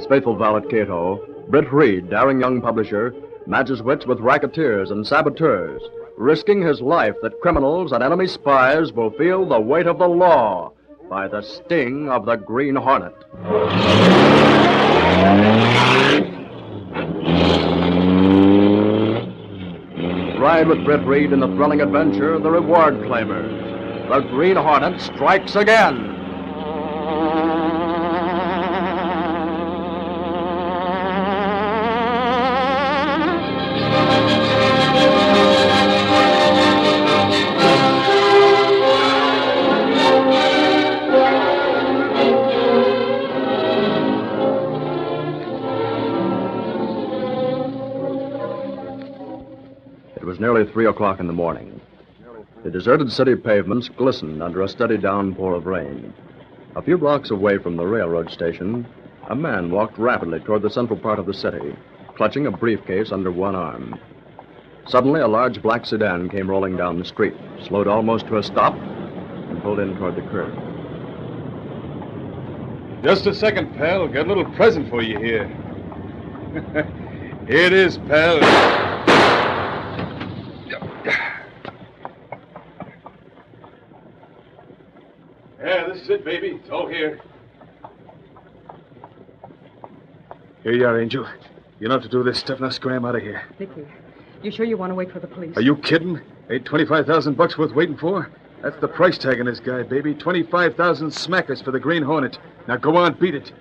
His faithful valet Cato, Britt Reed, daring young publisher, matches wits with racketeers and saboteurs, risking his life that criminals and enemy spies will feel the weight of the law by the sting of the Green Hornet. Ride with Britt Reed in the thrilling adventure, The Reward Claimers. The Green Hornet strikes again. Nearly three o'clock in the morning. The deserted city pavements glistened under a steady downpour of rain. A few blocks away from the railroad station, a man walked rapidly toward the central part of the city, clutching a briefcase under one arm. Suddenly, a large black sedan came rolling down the street, slowed almost to a stop, and pulled in toward the curb. Just a second, pal. Got a little present for you here. here it is, pal. Yeah, this is it, baby. It's all here. Here you are, Angel. You don't to do this stuff. Now scram out of here. Nicky, you sure you want to wait for the police? Are you kidding? Ain't 25,000 bucks worth waiting for? That's the price tag on this guy, baby. 25,000 smackers for the Green Hornet. Now go on, beat it.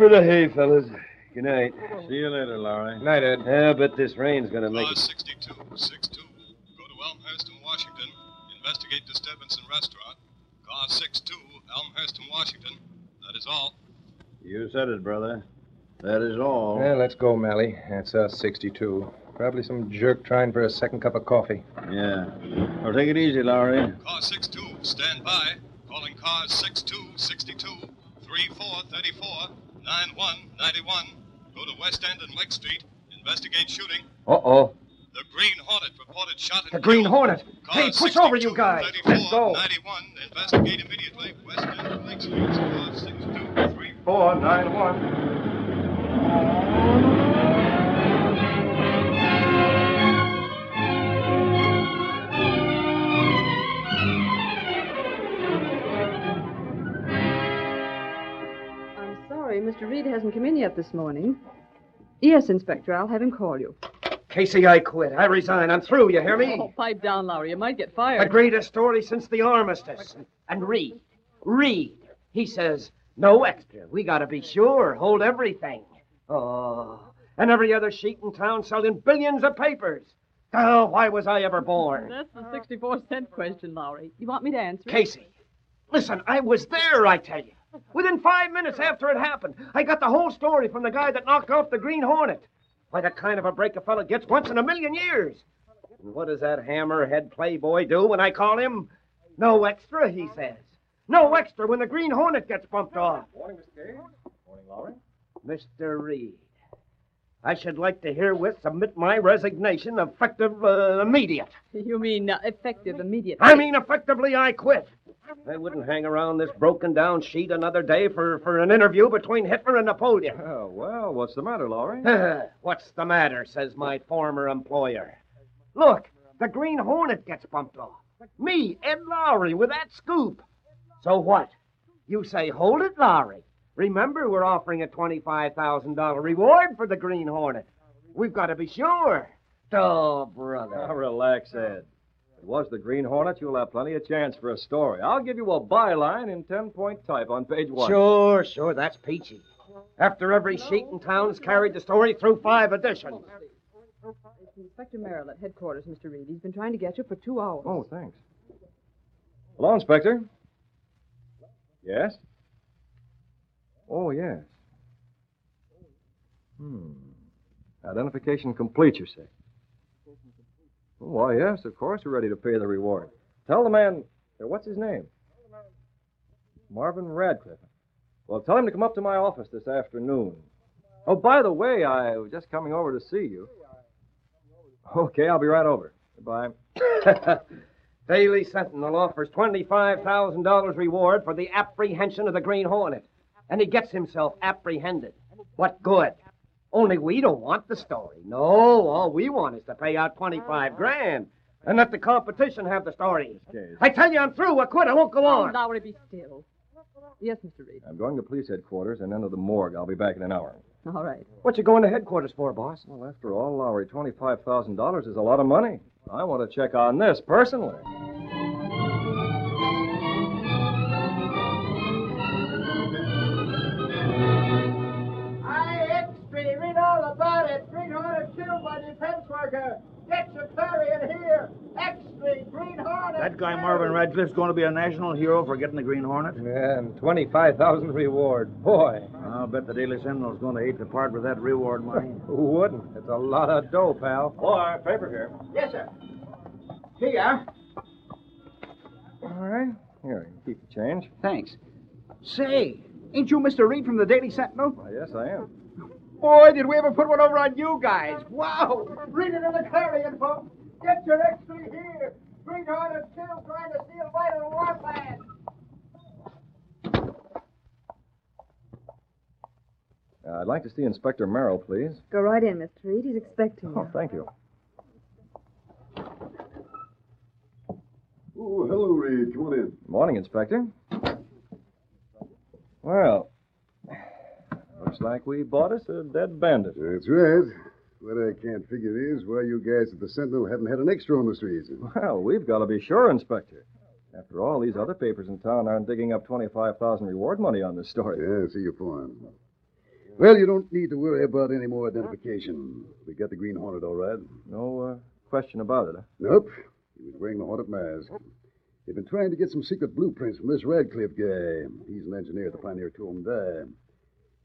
For the hay, fellas. Good night. See you later, Larry. Night, Ed. Yeah, I bet this rain's gonna make Clause it. 62, 62. Go to Elmhurst in Washington. Investigate disturbance in restaurant. Clause 62, Elmhurst in Washington. That is all. You said it, brother. That is all. Yeah, let's go, Mally. That's us, 62. Probably some jerk trying for a second cup of coffee. Yeah. Well, take it easy, Larry. Cars 62, stand by. Calling cars 62, 62, 34, 34, 91, 91. Go to West End and Lake Street. Investigate shooting. Uh-oh. The Green Hornet reported shot The Green killed. Hornet! Cars Hey, push over, you guys! Let's go! 91. Investigate immediately. West End and Lake Street. Cars 62, 34. Four, nine, one. Sorry, Mr. Reed hasn't come in yet this morning. Yes, Inspector, I'll have him call you. Casey, I quit. I resign. I'm through. You hear me? Oh, pipe down, Lowry. You might get fired. The fired. greatest story since the armistice. And Reed, Reed, he says, no extra. We gotta be sure. Hold everything. Oh, and every other sheet in town selling billions of papers. Oh, why was I ever born? That's the 64 cent question, Lowry. You want me to answer? it? Casey, listen, I was there, I tell you. Within five minutes after it happened, I got the whole story from the guy that knocked off the Green Hornet. Why, that kind of a break a fella gets once in a million years. And what does that hammerhead playboy do when I call him? No extra, he says. No extra when the Green Hornet gets bumped off. Morning, Mr. Gage. Morning, Lowry. Mr. Reed, I should like to herewith submit my resignation effective uh, immediate. You mean uh, effective immediately? I mean, effectively, I quit. I wouldn't hang around this broken down sheet another day for, for an interview between Hitler and Napoleon. Oh, well, what's the matter, Lowry? What's the matter, says my former employer. Look, the Green Hornet gets bumped off. Me, Ed Lowry, with that scoop. So what? You say, hold it, Lowry. Remember, we're offering a $25,000 reward for the Green Hornet. We've got to be sure. Oh, brother. Now, relax, Ed. If it was the Green Hornet, you'll have plenty of chance for a story. I'll give you a byline in 10 point type on page one. Sure, sure, that's peachy. After every sheet in town's carried the story through five editions. It's Inspector Merrill at headquarters, Mr. Reed. He's been trying to get you for two hours. Oh, thanks. Hello, Inspector. Yes? Oh, yes. Hmm. Identification complete, you say? Why, yes, of course we're ready to pay the reward. Tell the man, uh, what's his name? Marvin Radcliffe. Well, tell him to come up to my office this afternoon. Oh, by the way, I was just coming over to see you. Okay, I'll be right over. Goodbye. Daily Sentinel offers $25,000 reward for the apprehension of the Green Hornet. And he gets himself apprehended. What good? Only we don't want the story. No, all we want is to pay out 25 grand and let the competition have the story. Okay. I tell you, I'm through. I quit. I won't go Oh, on. Lowry, be still. Yes, Mr. Reed. I'm going to police headquarters and then to the morgue. I'll be back in an hour. All right. What you going to headquarters for, boss? Well, after all, Lowry, $25,000 is a lot of money. I want to check on this personally. Guy. Marvin Radcliffe's going to be a national hero for getting the Green Hornet. Yeah, and 25000 reward. Boy, I'll bet the Daily Sentinel's going to hate to part with that reward money. who wouldn't? It's a lot of dough, pal. Oh, Boy, paper here. Yes, sir. Here. All right. Here, you keep the change. Thanks. Say, ain't you Mr. Reed from the Daily Sentinel? Why, yes, I am. Boy, did we ever put one over on you guys. Wow. Read it in the clarion, folks. Get your extra here. Green Hornet killed trying to steal vital warplane. Uh, I'd like to see Inspector Merrill, please. Go right in, Mr. Reed. He's expecting you. Oh, thank you. Oh, hello, Reed. Come on in. Morning, Inspector. Well, looks like we bought us a dead bandit. That's right. What I can't figure is why you guys at the Sentinel haven't had an extra on the streets. Well, we've got to be sure, Inspector. After all, these other papers in town aren't digging up 25000 reward money on this story. Yeah, I see your point. Well, you don't need to worry about any more identification. We got the Green Hornet all right. No uh, question about it, huh? Nope. He was wearing the Hornet mask. They've been trying to get some secret blueprints from this Radcliffe guy. He's an engineer at the Pioneer Tool and Die.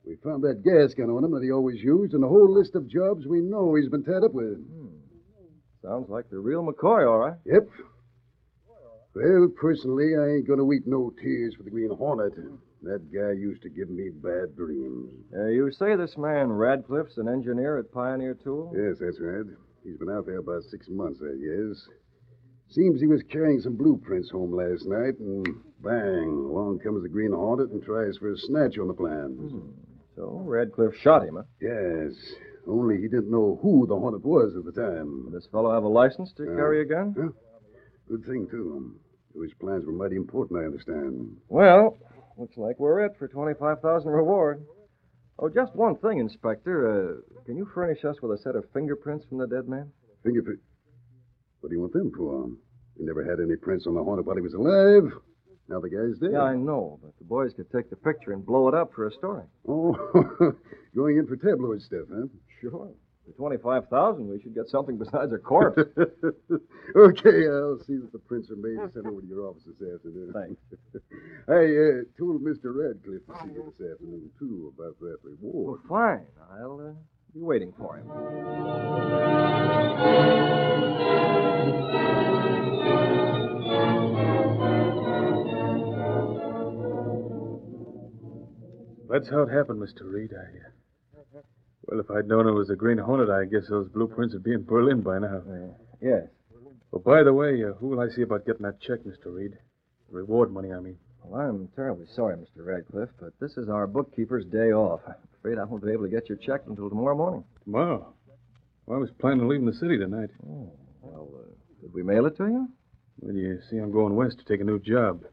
We found that gas gun on him that he always used and a whole list of jobs we know he's been tied up with. Sounds like the real McCoy, all right. Yep. Well, personally, I ain't gonna weep no tears for the Green Hornet. That guy used to give me bad dreams. Uh, you say this man Radcliffe's an engineer at Pioneer Tool? Yes, that's right. He's been out there about six months, I guess. Seems he was carrying some blueprints home last night, and bang, along comes the Green Hornet and tries for a snatch on the plans. So Radcliffe shot him, huh? Yes, only he didn't know who the Hornet was at the time. This fellow have a license to Uh, carry a gun? Yeah. Good thing, too. His plans were mighty important, I understand. Well, looks like we're it for 25000 reward. Oh, just one thing, Inspector. Uh, can you furnish us with a set of fingerprints from the dead man? Fingerprint. What do you want them for? He never had any prints on the Hornet while he was alive. Now the guy's dead. Yeah, I know, but the boys could take the picture and blow it up for a story. Oh, going in for tabloid stuff, huh? Sure. For 25000 we should get something besides a corpse. okay, I'll see that the prints are made and sent over to your office this afternoon. Thanks. I uh, told Mr. Radcliffe to see you this afternoon, too, about that well, reward. fine. I'll uh, be waiting for him. That's how it happened, Mr. Reed. I. Uh... Well, if I'd known it was a Green Hornet, I guess those blueprints would be in Berlin by now. Yes. Well, by the way, uh, who will I see about getting that check, Mr. Reed? The reward money, I mean. Well, I'm terribly sorry, Mr. Radcliffe, but this is our bookkeeper's day off. I'm afraid I won't be able to get your check until tomorrow morning. Tomorrow? Well, I was planning on leaving the city tonight. Oh, well, uh, did we mail it to you? Well, you see, I'm going west to take a new job.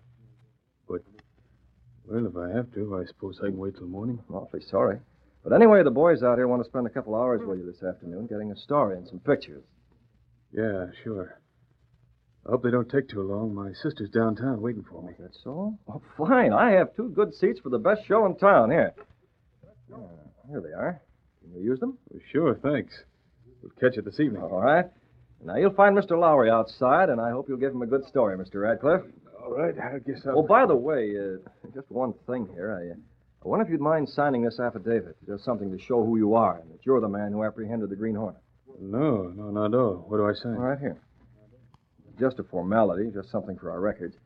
Well, if I have to, I suppose I can wait till morning. I'm Awfully sorry. But anyway, the boys out here want to spend a couple hours with you this afternoon getting a story and some pictures. Yeah, sure. I hope they don't take too long. My sister's downtown waiting for me. That's so? Oh, fine. I have two good seats for the best show in town. Here. Uh, here they are. Can you use them? Well, sure, thanks. We'll catch it this evening. All right. Now, you'll find Mr. Lowry outside, and I hope you'll give him a good story, Mr. Radcliffe. All right, I guess I'll... Oh, by the way, uh, just one thing here. I, uh, I wonder if you'd mind signing this affidavit. Just something to show who you are and that you're the man who apprehended the Green Hornet. No, no, not at all. What do I say? All right, here. Just a formality, just something for our records.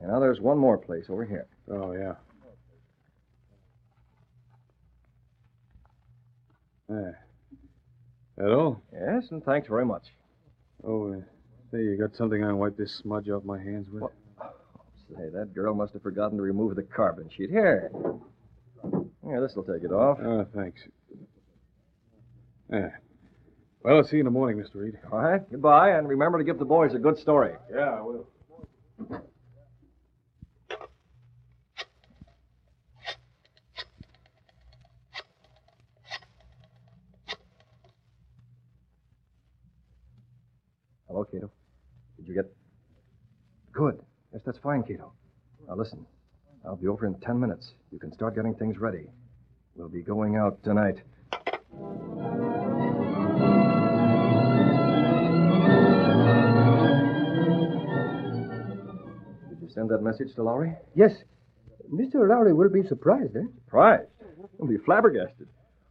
And now there's one more place over here. Oh, yeah. There. That all? Yes, and thanks very much. Oh, uh, say, you got something I can wipe this smudge off my hands with? What? Say, that girl must have forgotten to remove the carbon sheet. Here. Here, this'll take it off. Oh, thanks. Yeah. Well, I'll see you in the morning, Mr. Reed. All right, goodbye, and remember to give the boys a good story. Yeah, I will. Hello, Cato. Did you get. Good. Yes, that's fine, Cato. Now, listen. I'll be over in ten minutes. You can start getting things ready. We'll be going out tonight. Did you send that message to Lowry? Yes. Mr. Lowry will be surprised, eh? Surprised. He'll be flabbergasted.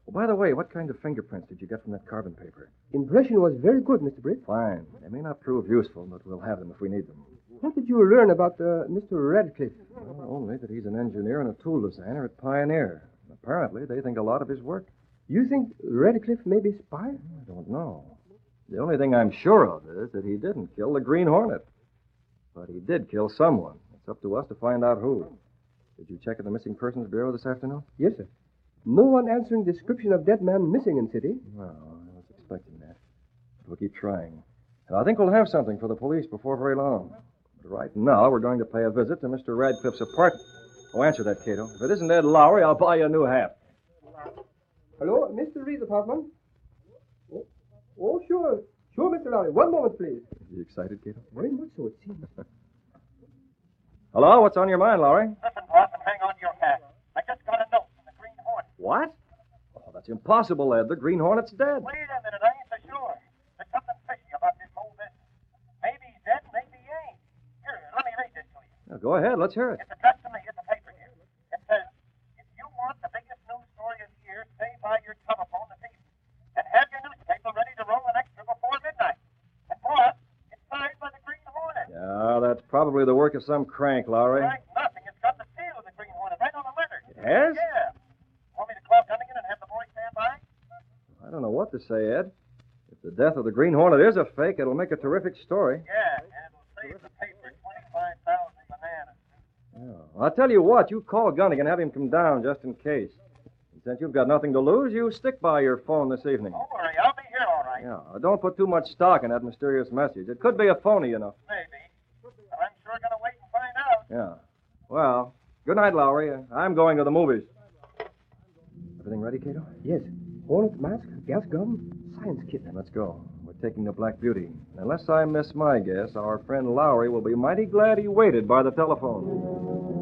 Oh, by the way, what kind of fingerprints did you get from that carbon paper? Impression was very good, Mr. Britt. Fine. They may not prove useful, but we'll have them if we need them. What did you learn about uh, Mr. Radcliffe? Well, only that he's an engineer and a tool designer at Pioneer. Apparently, they think a lot of his work. You think Radcliffe may be a spy? I don't know. The only thing I'm sure of is that he didn't kill the Green Hornet. But he did kill someone. It's up to us to find out who. Did you check at the Missing Persons Bureau this afternoon? Yes, sir. No one answering description of dead man missing in city. Well, I was expecting that. But we'll keep trying. And I think we'll have something for the police before very long. But right now, we're going to pay a visit to Mr. Radcliffe's apartment. Oh, answer that, Cato. If it isn't Ed Lowry, I'll buy you a new hat. Hello, Mr. Reed's apartment? Oh, oh, sure. Sure, Mr. Lowry. One moment, please. Are you excited, Cato? Very much so, it seems. Hello, what's on your mind, Lowry? Listen, boss, and hang on to your hat. I just got a note from the Green Hornet. What? Oh, that's impossible, Ed. The Green Hornet's dead. Wait a minute, I ain't so sure. There's something fishy about this whole business. Maybe he's dead, maybe he ain't. Here, let me read this to you. Now, go ahead, let's hear it. It's to me in the paper here. It says, if you want the biggest news story of the year, stay by your telephone this evening. And have your newspaper ready to roll an extra before midnight. And plus, it's signed by the Green Hornet. Yeah, that's probably the work of some crank, Lowry. Like nothing. It's got the seal of the Green Hornet right on the letter. It has? Yeah. Want me to call Gunnigan and have the boys stand by? I don't know what to say, Ed. If the death of the Green Hornet is a fake, it'll make a terrific story. Yeah, and it'll save the paper 25,000 bananas. Yeah. I'll tell you what, you call Gunnigan, have him come down just in case. And since you've got nothing to lose, you stick by your phone this evening. Don't worry, I'll be here all right. Yeah, don't put too much stock in that mysterious message. It could be a phony, you know. Maybe. But I'm sure going to wait and find out. Yeah. Well, good night, Lowry. I'm going to the movies. Everything ready, Cato? Yes. Hornet mask, gas gun, science kit. Then let's go. We're taking the Black Beauty. Unless I miss my guess, our friend Lowry will be mighty glad he waited by the telephone.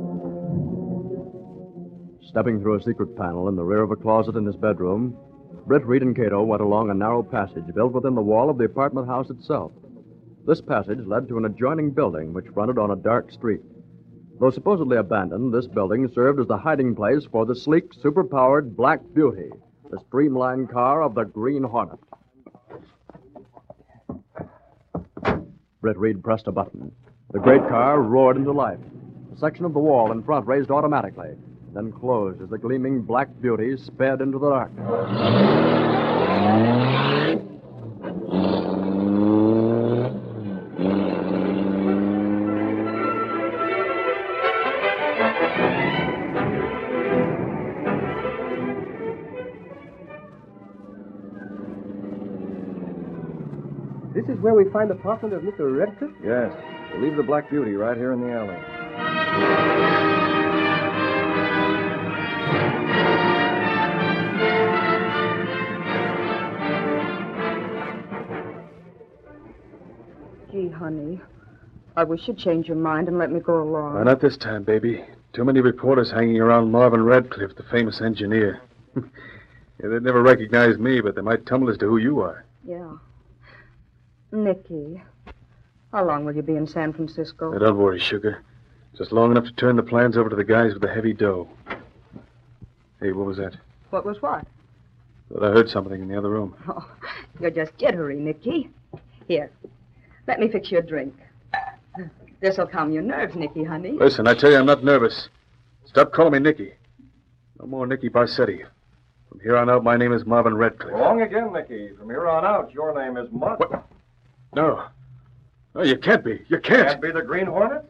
Stepping through a secret panel in the rear of a closet in his bedroom, Britt, Reed, and Cato went along a narrow passage built within the wall of the apartment house itself. This passage led to an adjoining building which fronted on a dark street. Though supposedly abandoned, this building served as the hiding place for the sleek, superpowered Black Beauty, the streamlined car of the Green Hornet. Britt Reed pressed a button. The great car roared into life. A section of the wall in front raised automatically, then closed as the gleaming Black Beauty sped into the dark. This is where we find the apartment of Mr. Redcliffe? Yes. We'll leave the Black Beauty right here in the alley. Honey. I wish you'd change your mind and let me go along. Not this time, baby? Too many reporters hanging around Marvin Radcliffe, the famous engineer. yeah, they'd never recognize me, but they might tumble as to who you are. Yeah. Nicky, how long will you be in San Francisco? Now, don't worry, sugar. Just long enough to turn the plans over to the guys with the heavy dough. Hey, what was that? What was what? Thought I heard something in the other room. Oh, you're just jittery, Nicky. Here, let me fix you a drink. This'll calm your nerves, Nicky, honey. Listen, I tell you, I'm not nervous. Stop calling me Nicky. No more Nicky Barsetti. From here on out, my name is Marvin Radcliffe. Wrong again, Nicky. From here on out, your name is Mutt. No. No, you can't be. You can't. Can't be the Green Hornet?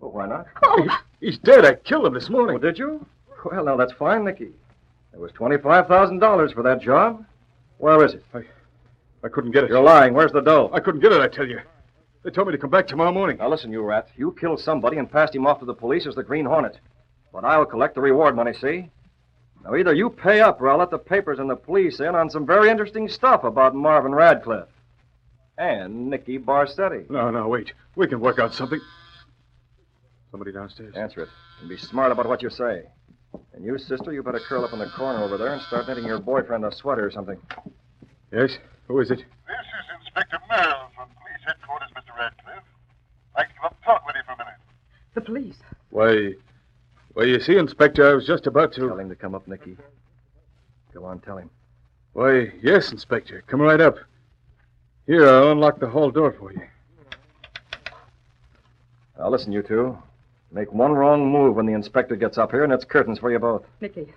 Well, why not? Oh. He- he's dead. I killed him this morning. Oh, did you? Well, now that's fine, Nicky. There was $25,000 for that job. Where is it? I, I couldn't get it. You're lying. Where's the dough? I couldn't get it, I tell you. They told me to come back tomorrow morning. Now listen, you rat. You killed somebody and passed him off to the police as the Green Hornet. But I'll collect the reward money, see? Now either you pay up or I'll let the papers and the police in on some very interesting stuff about Marvin Radcliffe. And Nicky Barsetti. No, no, wait. We can work out something. Somebody downstairs. Answer it. And be smart about what you say. And you, sister, you better curl up in the corner over there and start knitting your boyfriend a sweater or something. Yes? Who is it? This is Inspector Mills from Police Headquarters, Mr. Radcliffe. I'd like to come up and talk with you for a minute. The police. Why, well, you see, Inspector, I was just about to. Tell him to come up, Nicky. Go on, tell him. Why, yes, Inspector. Come right up. Here, I'll unlock the hall door for you. Now listen, you two. Make one wrong move when the inspector gets up here, and it's curtains for you both. Nicky,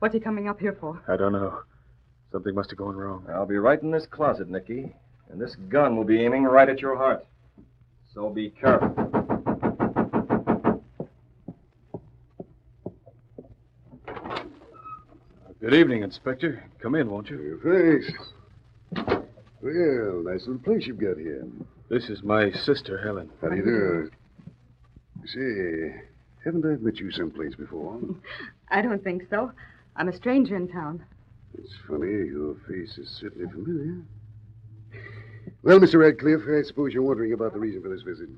what's he coming up here for? I don't know. Something must have gone wrong. I'll be right in this closet, Nicky, and this gun will be aiming right at your heart. So be careful. Good evening, Inspector. Come in, won't you? Thanks. Well, nice little place you've got here. This is my sister, Helen. How do you do? Say, haven't I met you someplace before? I don't think so. I'm a stranger in town. It's funny, your face is certainly familiar. Well, Mr. Radcliffe, I suppose you're wondering about the reason for this visit.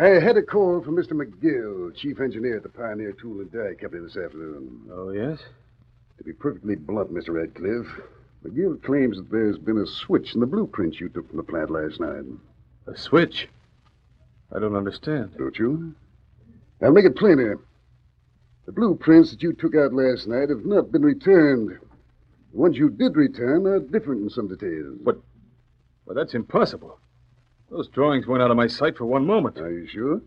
I had a call from Mr. McGill, chief engineer at the Pioneer Tool and Die Company this afternoon. Oh, yes? To be perfectly blunt, Mr. Radcliffe, McGill claims that there's been a switch in the blueprints you took from the plant last night. A switch? I don't understand. Don't you? I'll make it plainer. The blueprints that you took out last night have not been returned. The ones you did return are different in some details. But, well, that's impossible. Those drawings weren't out of my sight for one moment. Are you sure?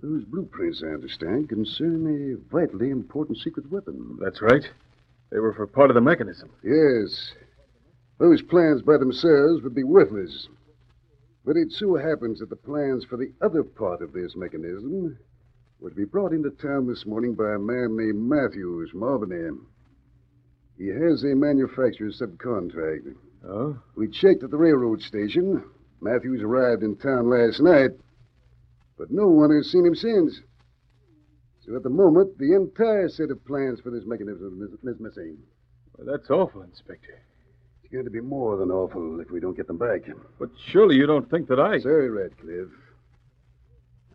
Those blueprints, I understand, concern a vitally important secret weapon. That's right. They were for part of the mechanism. Yes. Those plans by themselves would be worthless. But it so happens that the plans for the other part of this mechanism were to be brought into town this morning by a man named Matthews from Albany. He has a manufacturer's subcontract. Oh? We checked at the railroad station. Matthews arrived in town last night, but no one has seen him since. So at the moment, the entire set of plans for this mechanism is, is missing. Well, that's awful, Inspector. It's going to be more than awful if we don't get them back. But surely you don't think that I. Sorry, Radcliffe.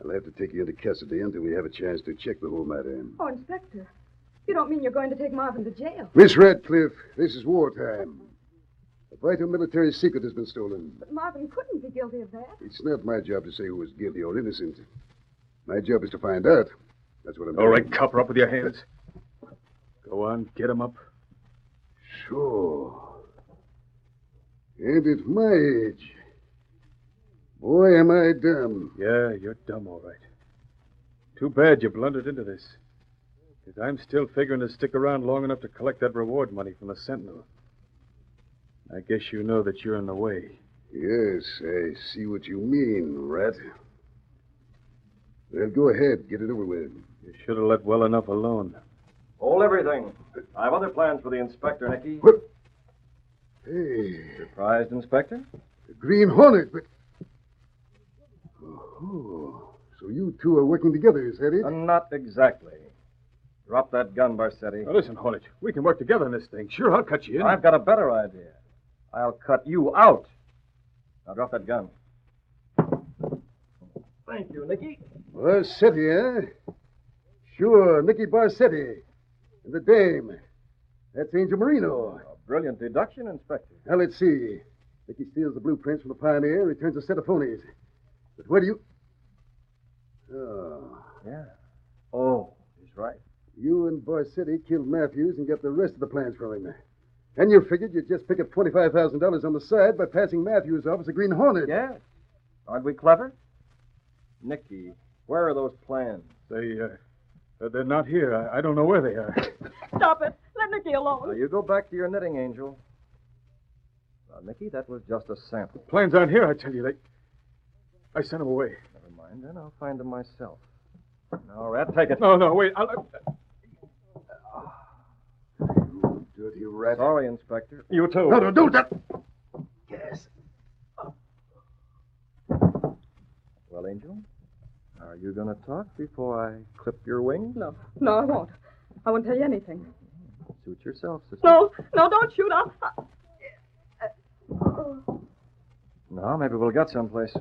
I'll have to take you into custody until we have a chance to check the whole matter. Oh, Inspector, you don't mean you're going to take Marvin to jail? Miss Radcliffe, this is wartime. A vital military secret has been stolen. But Marvin couldn't be guilty of that. It's not my job to say who is guilty or innocent. My job is to find out. That's what I'm All doing. right, copper up with your hands. Go on, get him up. Sure. And at my age. Boy, am I dumb. Yeah, you're dumb, all right. Too bad you blundered into this. Because I'm still figuring to stick around long enough to collect that reward money from the Sentinel. I guess you know that you're in the way. Yes, I see what you mean, Rat. Well, go ahead. Get it over with. You should have let well enough alone. Hold everything. I have other plans for the inspector, Nicky. What? Hey, Surprised, Inspector? the Green Hornet, but. Oh, so you two are working together, is that it? Uh, not exactly. Drop that gun, Barsetti. Now, listen, Hornet. We can work together in this thing. Sure, I'll cut you in. I've got a better idea. I'll cut you out. Now drop that gun. Thank you, Nicky. Barsetti, eh? Sure, Nicky Barsetti. And the dame. That's Angel Marino. A brilliant deduction, Inspector. Now, let's see. Nicky steals the blueprints from the Pioneer, returns a set of phonies. But where do you... Oh. Yeah. Oh, he's right. You and Barsetti killed Matthews and got the rest of the plans from him. And you figured you'd just pick up $25,000 on the side by passing Matthews off as a Green Hornet. Yeah. Aren't we clever? Nicky, where are those plans? They, uh, they're not here. I, I don't know where they are. Stop it. Let Nicky alone. Now, you go back to your knitting, Angel. Now, Nicky, that was just a sample. The Plans aren't here, I tell you. They. I sent him away. Never mind, then I'll find him myself. Now, Rat, take it. No, no, wait. I'll, You dirty rat. Sorry, Inspector. You too. No, no, don't that. Yes. Well, Angel, are you going to talk before I clip your wings? No, no, I won't. I won't tell you anything. Suit yourself, sister. No, no, don't shoot. I'll... No, maybe we'll get someplace.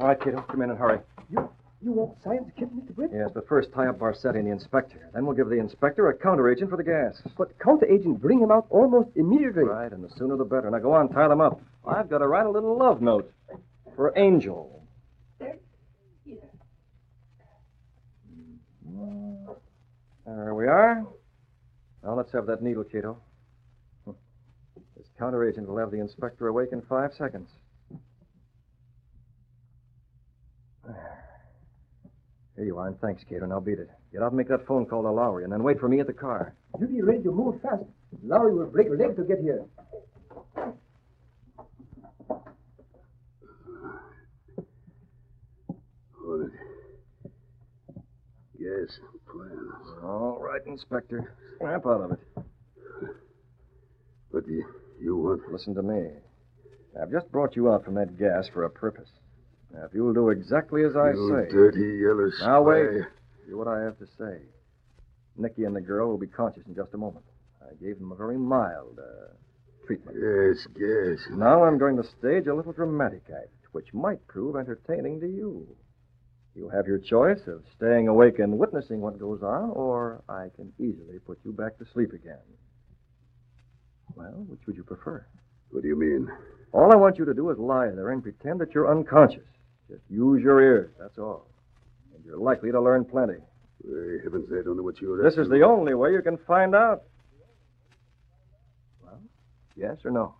All right, kiddo, come in and hurry. You won't sign the kid, Mr. Britt? Yes, but first tie up Barsetti and the inspector. Then we'll give the inspector a counteragent for the gas. But counteragent bring him out almost immediately. Right, and the sooner the better. Now go on, tie them up. I've got to write a little love note for Angel. There we are. Now let's have that needle, Cato. This counteragent will have the inspector awake in five seconds. Here you are, and thanks, Cato. Now beat it. Get out and make that phone call to Lowry, and then wait for me at the car. You be ready to move fast. Lowry will break a leg to get here. Hornet. Yes, plans. All right, Inspector. Snap out of it. What do you, you want? Listen to me. I've just brought you out from that gas for a purpose. If you'll do exactly as I you say. dirty yellow spy. Now, wait. Hear what I have to say. Nicky and the girl will be conscious in just a moment. I gave them a very mild uh, treatment. Yes, yes. Now I'm going to stage a little dramatic act, which might prove entertaining to you. You have your choice of staying awake and witnessing what goes on, or I can easily put you back to sleep again. Well, which would you prefer? What do you mean? All I want you to do is lie there and pretend that you're unconscious. Just use your ears, that's all. And you're likely to learn plenty. Hey, heavens, I don't know what you're This is the only way you can find out. Well, yes or no?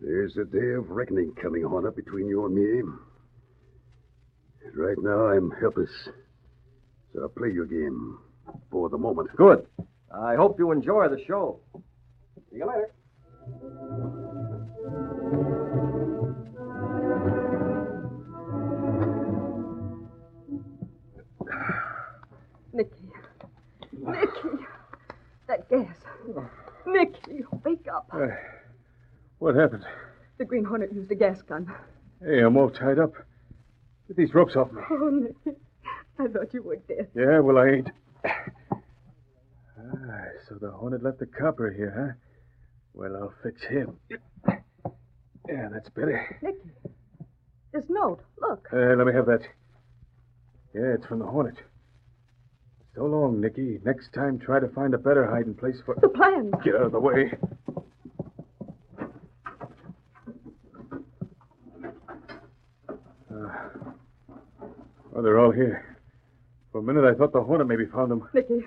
There's a day of reckoning coming, Hornet, between you and me. And Right now, I'm helpless. So I'll play your game for the moment. Good. I hope you enjoy the show. See you later. Nicky. That gas. Nicky, wake up. Uh, what happened? The Green Hornet used a gas gun. Hey, I'm all tied up. Get these ropes off me. Oh, Nicky. I thought you were dead. Yeah, well, I ain't. Ah, so the Hornet left the copper here, huh? Well, I'll fix him. Yeah, that's better. Nicky. This note. Look. Uh, let me have that. Yeah, it's from the Hornet. So long, Nicky. Next time, try to find a better hiding place for. The plan. Get out of the way. Uh, oh, they're all here. For a minute, I thought the Hornet maybe found them. Nicky,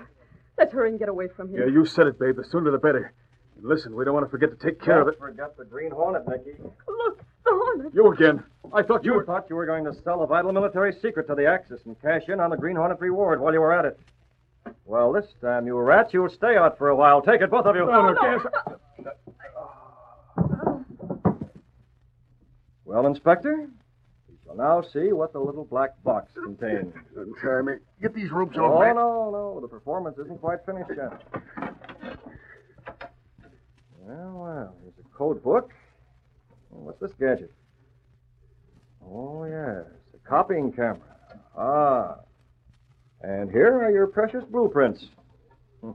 let's hurry and get away from here. Yeah, you said it, babe. The sooner the better. And listen, we don't want to forget to take care of it. forget the Green Hornet, Nicky. Look, the Hornet. You again. I thought you You were. thought you were going to sell a vital military secret to the Axis and cash in on the Green Hornet reward while you were at it. Well, this time, you rats, you'll stay out for a while. Take it, both of you. No, no, gas. Well, Inspector, we shall now see what the little black box contains. Untie me. Get these ropes Oh, off me. no, no. The performance isn't quite finished yet. Well, well, here's a code book. Oh, What's this gadget? Oh, yes, a copying camera. Ah. And here are your precious blueprints. Hmm.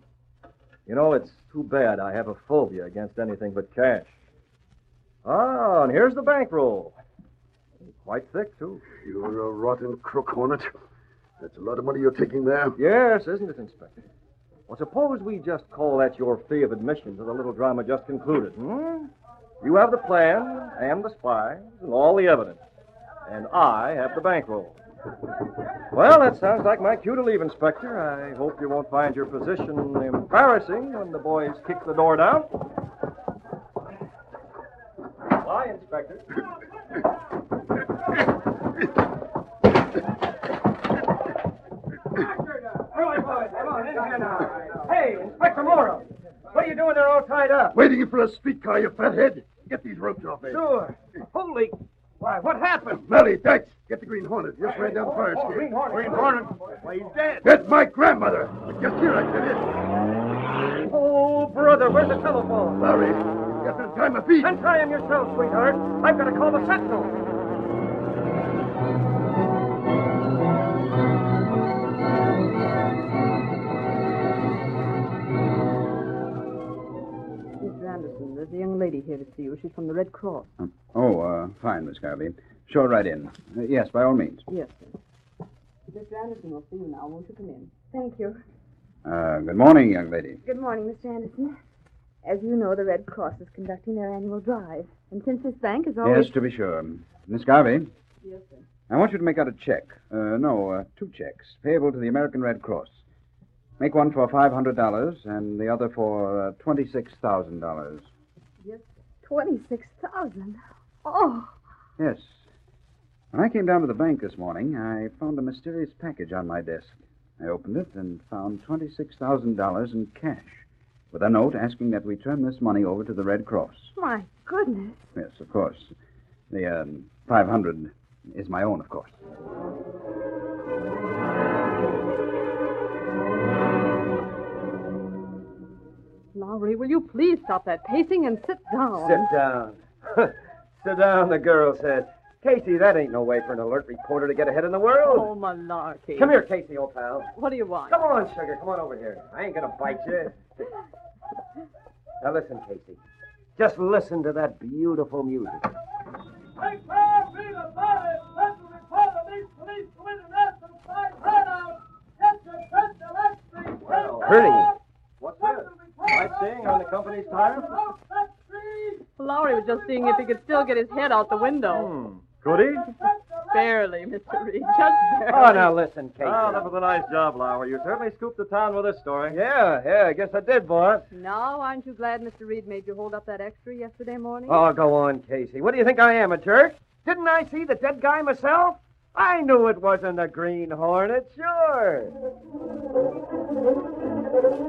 You know, it's too bad I have a phobia against anything but cash. Ah, and here's the bankroll. Quite thick, too. You're a rotten crook, Hornet. That's a lot of money you're taking there. Yes, isn't it, Inspector? Well, suppose we just call that your fee of admission to the little drama just concluded, hmm? You have the plan and the spies and all the evidence. And I have the bankroll. Well, that sounds like my cue to leave, Inspector. I hope you won't find your position embarrassing when the boys kick the door down. Bye, Inspector. come on Hey, Inspector Morrow. What are you doing there all tied up? Waiting for a streetcar, you fathead. Get these ropes off me. Sure. Holy. Why, what happened? Melly, Dex, get the Green Hornet. Just ran down the fire escape. Green Hornet. Green Hornet? Why, he's dead. That's my grandmother. Just here, I said it. Oh, brother, where's the telephone? Larry, just in time of feet. And try him yourself, sweetheart. I've got to call the sentinel. Anderson, there's a young lady here to see you. She's from the Red Cross. Oh, uh, fine, Miss Garvey. Show her right in. Uh, yes, by all means. Yes, sir. Mr. Anderson will see you now. Won't you come in? Thank you. Uh, good morning, young lady. Good morning, Mr. Anderson. As you know, the Red Cross is conducting their annual drive. And since this bank is always. Yes, to be sure. Miss Garvey, Yes, sir. I want you to make out a check. Uh, no, uh, two checks, payable to the American Red Cross. Make one for $500 and the other for uh, $26,000. Yes. 26000 Oh, Yes. When I came down to the bank this morning, I found a mysterious package on my desk. I opened it and found $26,000 in cash, with a note asking that we turn this money over to the Red Cross. my goodness. Yes, of course. The um, 500 is my own, of course. Lowry, will you please stop that pacing and sit down? Sit down. Sit down, the girl said. Casey, that ain't no way for an alert reporter to get ahead in the world. Oh, malarkey. Come here, Casey, old pal. What do you want? Come on, sugar. Come on over here. I ain't gonna bite you. Now listen, Casey. Just listen to that beautiful music. Pretty. What's this? Sightseeing on the company's tire? Lowry was just seeing if he could still get his head out the window. Hmm. Could he? Barely, Mr. Reed. Just barely. Oh, now listen, Casey. Oh, that was a nice job, Lowry. You certainly scooped the town with this story. Yeah, yeah, I guess I did, boss. Now, aren't you glad Mr. Reed made you hold up that extra yesterday morning? Oh, go on, Casey. What do you think I am, a jerk? Didn't I see the dead guy myself? I knew it wasn't a Green Hornet, sure. Set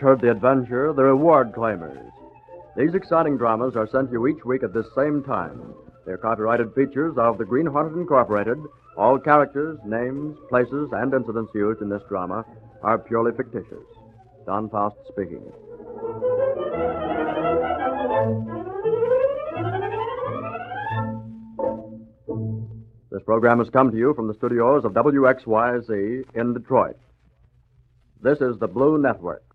Heard the adventure the reward claimers. These exciting dramas are sent you each week at this same time. They're copyrighted features of the Green Hornet Incorporated. All characters, names, places, and incidents used in this drama are purely fictitious. Don Faust speaking. This program has come to you from the studios of WXYZ in Detroit. This is the Blue Network.